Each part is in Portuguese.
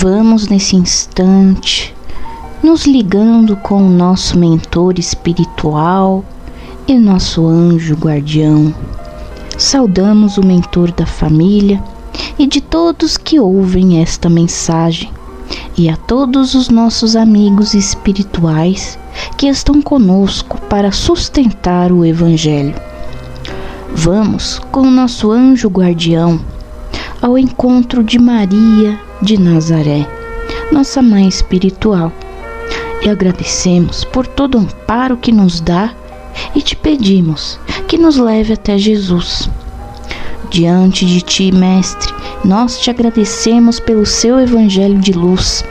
Vamos nesse instante nos ligando com o nosso mentor espiritual e nosso anjo guardião. Saudamos o mentor da família e de todos que ouvem esta mensagem, e a todos os nossos amigos espirituais que estão conosco para sustentar o Evangelho. Vamos com o nosso anjo guardião ao encontro de Maria de Nazaré, nossa mãe espiritual, e agradecemos por todo o amparo que nos dá e te pedimos que nos leve até Jesus. Diante de ti, Mestre, nós te agradecemos pelo seu Evangelho de luz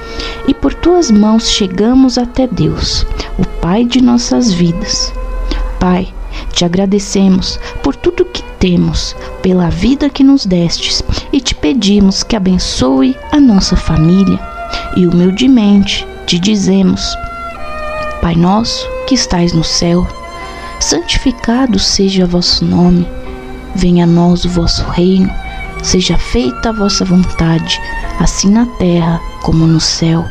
e por tuas mãos chegamos até Deus, o Pai de nossas vidas. Pai, te agradecemos por tudo que temos, pela vida que nos destes e te pedimos que abençoe a nossa família. E humildemente te dizemos: Pai nosso que estais no céu, santificado seja vosso nome, venha a nós o vosso reino, seja feita a vossa vontade, assim na terra como no céu.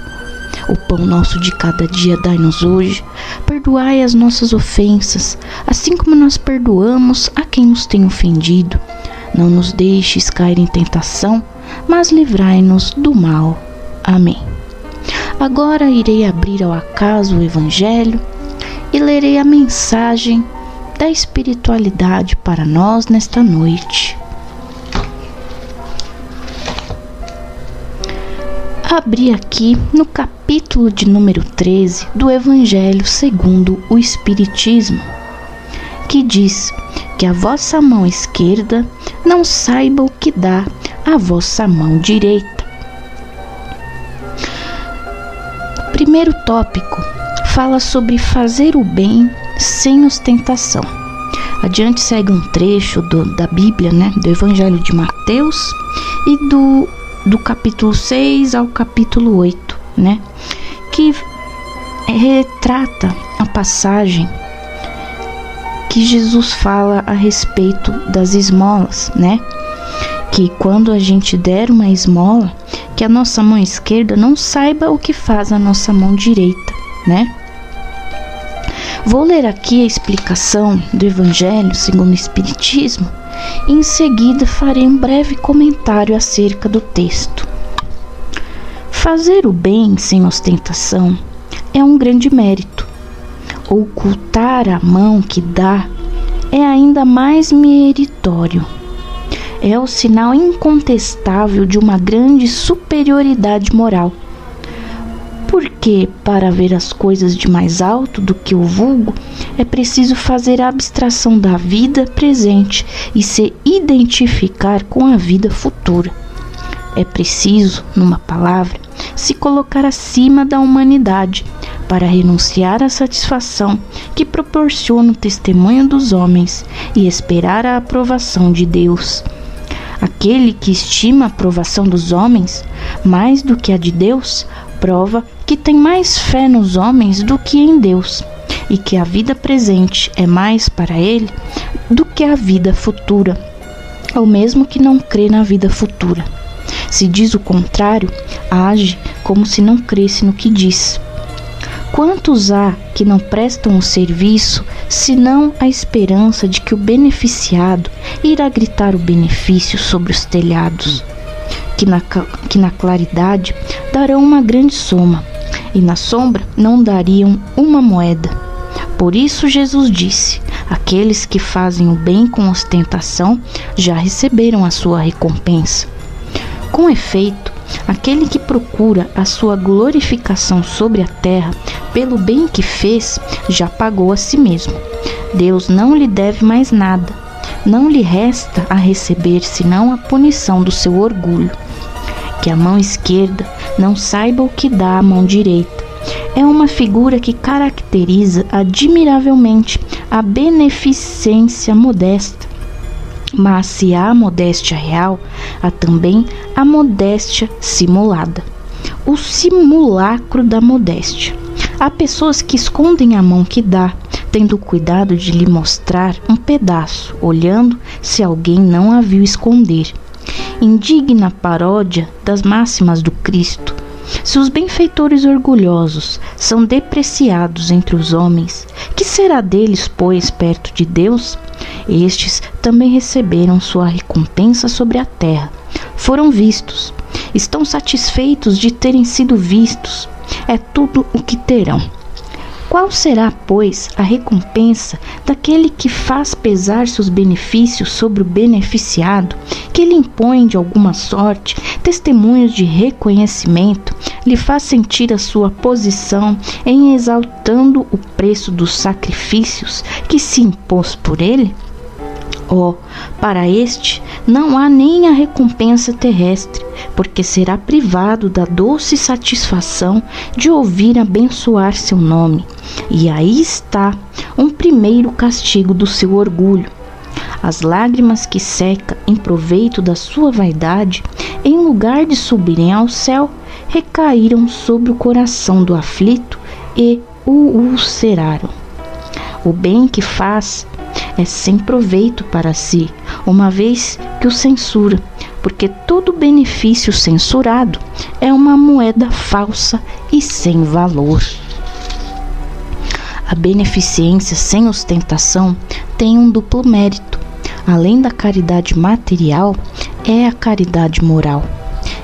O pão nosso de cada dia dai-nos hoje. Perdoai as nossas ofensas, assim como nós perdoamos a quem nos tem ofendido. Não nos deixes cair em tentação, mas livrai-nos do mal. Amém. Agora irei abrir ao acaso o Evangelho e lerei a mensagem da espiritualidade para nós nesta noite. Abri aqui no capítulo de número 13 do Evangelho segundo o Espiritismo, que diz que a vossa mão esquerda não saiba o que dá a vossa mão direita. Primeiro tópico fala sobre fazer o bem sem ostentação. Adiante segue um trecho do, da Bíblia, né, do Evangelho de Mateus e do, do capítulo 6 ao capítulo 8, né, que retrata a passagem que Jesus fala a respeito das esmolas, né? Que quando a gente der uma esmola, que a nossa mão esquerda não saiba o que faz a nossa mão direita, né? Vou ler aqui a explicação do Evangelho segundo o Espiritismo em seguida farei um breve comentário acerca do texto. Fazer o bem sem ostentação é um grande mérito ocultar a mão que dá é ainda mais meritório. É o sinal incontestável de uma grande superioridade moral. Porque, para ver as coisas de mais alto do que o vulgo, é preciso fazer a abstração da vida presente e se identificar com a vida futura. É preciso, numa palavra, se colocar acima da humanidade para renunciar à satisfação que proporciona o testemunho dos homens e esperar a aprovação de Deus. Aquele que estima a aprovação dos homens mais do que a de Deus, prova que tem mais fé nos homens do que em Deus, e que a vida presente é mais para ele do que a vida futura, ou mesmo que não crê na vida futura. Se diz o contrário, age como se não cresce no que diz. Quantos há que não prestam o serviço senão a esperança de que o beneficiado irá gritar o benefício sobre os telhados? Que na, que na claridade darão uma grande soma e na sombra não dariam uma moeda. Por isso Jesus disse: Aqueles que fazem o bem com ostentação já receberam a sua recompensa. Com efeito, aquele que procura a sua glorificação sobre a terra pelo bem que fez, já pagou a si mesmo. Deus não lhe deve mais nada. Não lhe resta a receber senão a punição do seu orgulho. Que a mão esquerda não saiba o que dá a mão direita. É uma figura que caracteriza admiravelmente a beneficência modesta. Mas se há modéstia real, há também a modéstia simulada. O simulacro da modéstia. Há pessoas que escondem a mão que dá, tendo cuidado de lhe mostrar um pedaço, olhando se alguém não a viu esconder. Indigna paródia das máximas do Cristo, Se os benfeitores orgulhosos são depreciados entre os homens, que será deles, pois, perto de Deus? Estes também receberam sua recompensa sobre a terra. Foram vistos, estão satisfeitos de terem sido vistos. É tudo o que terão. Qual será, pois, a recompensa daquele que faz pesar seus benefícios sobre o beneficiado, que lhe impõe de alguma sorte testemunhos de reconhecimento, lhe faz sentir a sua posição em exaltando o preço dos sacrifícios que se impôs por ele? Oh, para este não há nem a recompensa terrestre, porque será privado da doce satisfação de ouvir abençoar seu nome. E aí está um primeiro castigo do seu orgulho. As lágrimas que seca em proveito da sua vaidade, em lugar de subirem ao céu, recaíram sobre o coração do aflito e o ulceraram. O bem que faz é sem proveito para si, uma vez que o censura, porque todo benefício censurado é uma moeda falsa e sem valor. A beneficência sem ostentação tem um duplo mérito. Além da caridade material, é a caridade moral.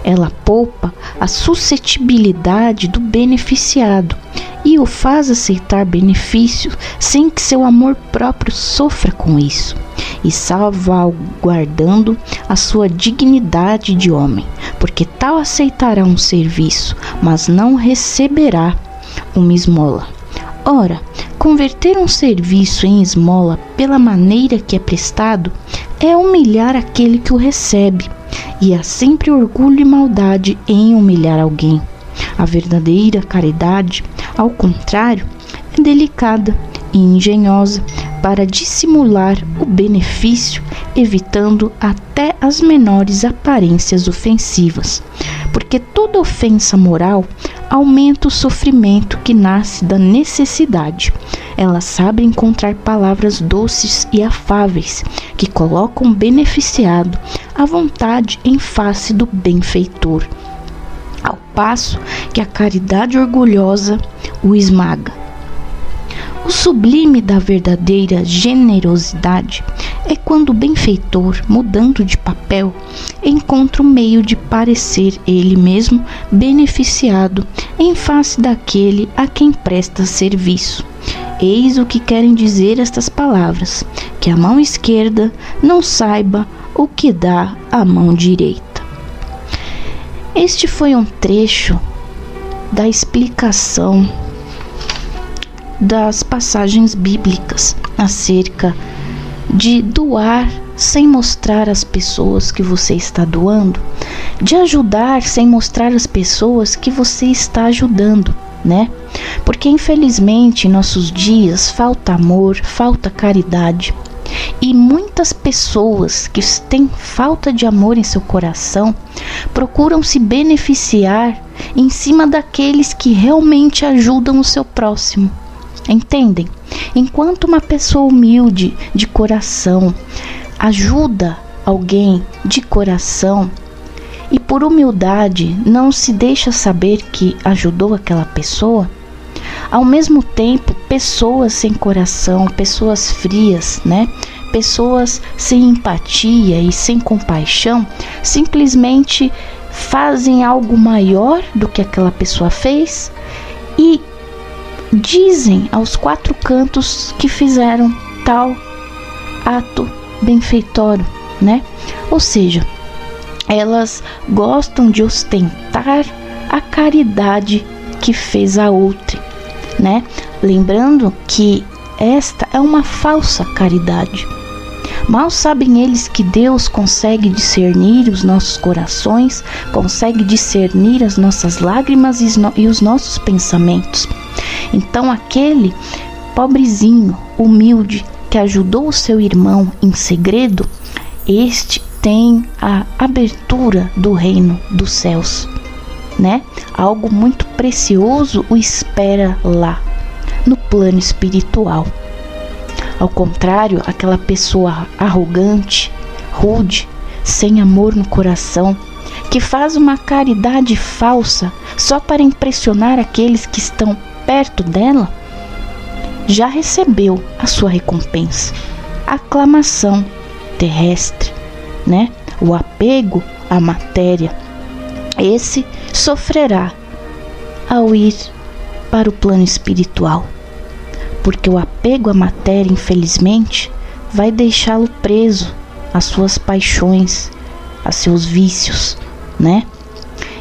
Ela poupa a suscetibilidade do beneficiado e o faz aceitar benefício sem que seu amor próprio sofra com isso, e salvaguardando a sua dignidade de homem, porque tal aceitará um serviço, mas não receberá uma esmola. Ora, converter um serviço em esmola pela maneira que é prestado é humilhar aquele que o recebe, e há sempre orgulho e maldade em humilhar alguém. A verdadeira caridade, ao contrário, é delicada e engenhosa para dissimular o benefício, evitando até as menores aparências ofensivas, porque toda ofensa moral aumenta o sofrimento que nasce da necessidade. Ela sabe encontrar palavras doces e afáveis que colocam o beneficiado à vontade em face do benfeitor passo que a caridade orgulhosa o esmaga. O sublime da verdadeira generosidade é quando o benfeitor, mudando de papel, encontra o um meio de parecer ele mesmo beneficiado em face daquele a quem presta serviço. Eis o que querem dizer estas palavras: que a mão esquerda não saiba o que dá a mão direita. Este foi um trecho da explicação das passagens bíblicas acerca de doar sem mostrar às pessoas que você está doando, de ajudar sem mostrar às pessoas que você está ajudando, né? Porque infelizmente em nossos dias falta amor, falta caridade. E muitas pessoas que têm falta de amor em seu coração procuram se beneficiar em cima daqueles que realmente ajudam o seu próximo. Entendem? Enquanto uma pessoa humilde de coração ajuda alguém de coração e por humildade não se deixa saber que ajudou aquela pessoa, ao mesmo tempo, pessoas sem coração, pessoas frias, né? Pessoas sem empatia e sem compaixão simplesmente fazem algo maior do que aquela pessoa fez e dizem aos quatro cantos que fizeram tal ato benfeitório, né? Ou seja, elas gostam de ostentar a caridade que fez a outra né? Lembrando que esta é uma falsa caridade. Mal sabem eles que Deus consegue discernir os nossos corações, consegue discernir as nossas lágrimas e os nossos pensamentos. Então, aquele pobrezinho, humilde, que ajudou o seu irmão em segredo, este tem a abertura do reino dos céus né? Algo muito precioso o espera lá, no plano espiritual. Ao contrário, aquela pessoa arrogante, rude, sem amor no coração, que faz uma caridade falsa só para impressionar aqueles que estão perto dela, já recebeu a sua recompensa. Aclamação terrestre, né? O apego à matéria. Esse sofrerá ao ir para o plano espiritual. Porque o apego à matéria, infelizmente, vai deixá-lo preso às suas paixões, a seus vícios, né?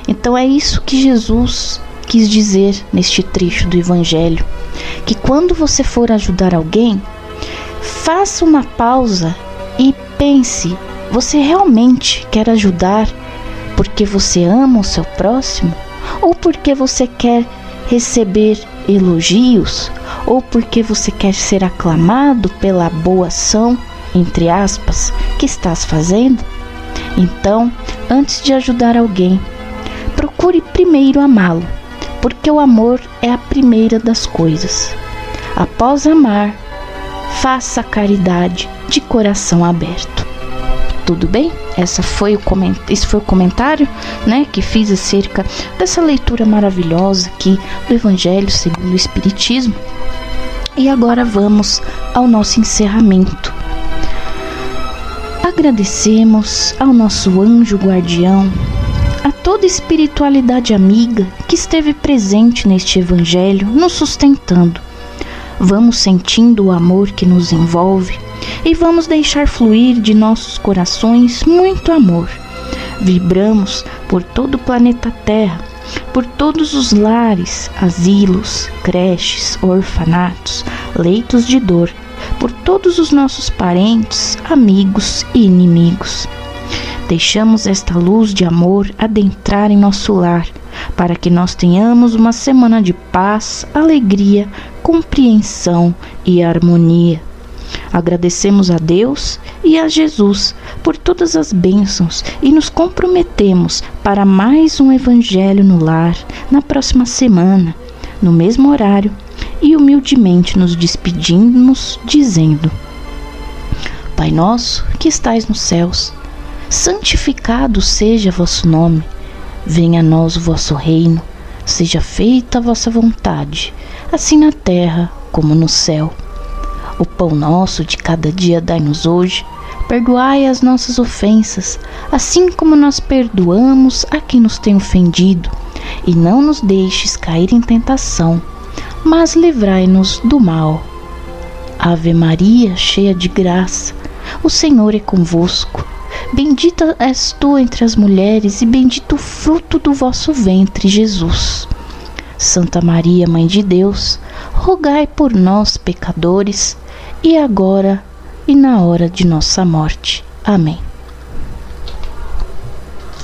Então é isso que Jesus quis dizer neste trecho do Evangelho: que quando você for ajudar alguém, faça uma pausa e pense: você realmente quer ajudar porque você ama o seu próximo? Ou porque você quer receber elogios? Ou porque você quer ser aclamado pela boa ação, entre aspas, que estás fazendo? Então, antes de ajudar alguém, procure primeiro amá-lo, porque o amor é a primeira das coisas. Após amar, faça a caridade de coração aberto. Tudo bem? Essa foi o coment... Esse foi o comentário né, que fiz acerca dessa leitura maravilhosa aqui do Evangelho segundo o Espiritismo. E agora vamos ao nosso encerramento. Agradecemos ao nosso anjo guardião, a toda espiritualidade amiga que esteve presente neste Evangelho, nos sustentando. Vamos sentindo o amor que nos envolve e vamos deixar fluir de nossos corações muito amor. Vibramos por todo o planeta Terra, por todos os lares, asilos, creches, orfanatos, leitos de dor por todos os nossos parentes, amigos e inimigos. Deixamos esta luz de amor adentrar em nosso lar, para que nós tenhamos uma semana de paz, alegria, compreensão e harmonia. Agradecemos a Deus e a Jesus por todas as bênçãos e nos comprometemos para mais um Evangelho no Lar na próxima semana, no mesmo horário e humildemente nos despedimos, dizendo: Pai nosso que estais nos céus, santificado seja vosso nome, venha a nós o vosso reino, seja feita a vossa vontade, assim na terra como no céu. O pão nosso de cada dia dai-nos hoje, perdoai as nossas ofensas, assim como nós perdoamos a quem nos tem ofendido, e não nos deixes cair em tentação mas livrai-nos do mal. Ave Maria, cheia de graça, o Senhor é convosco. Bendita és tu entre as mulheres, e bendito o fruto do vosso ventre, Jesus. Santa Maria, Mãe de Deus, rogai por nós, pecadores, e agora e na hora de nossa morte. Amém.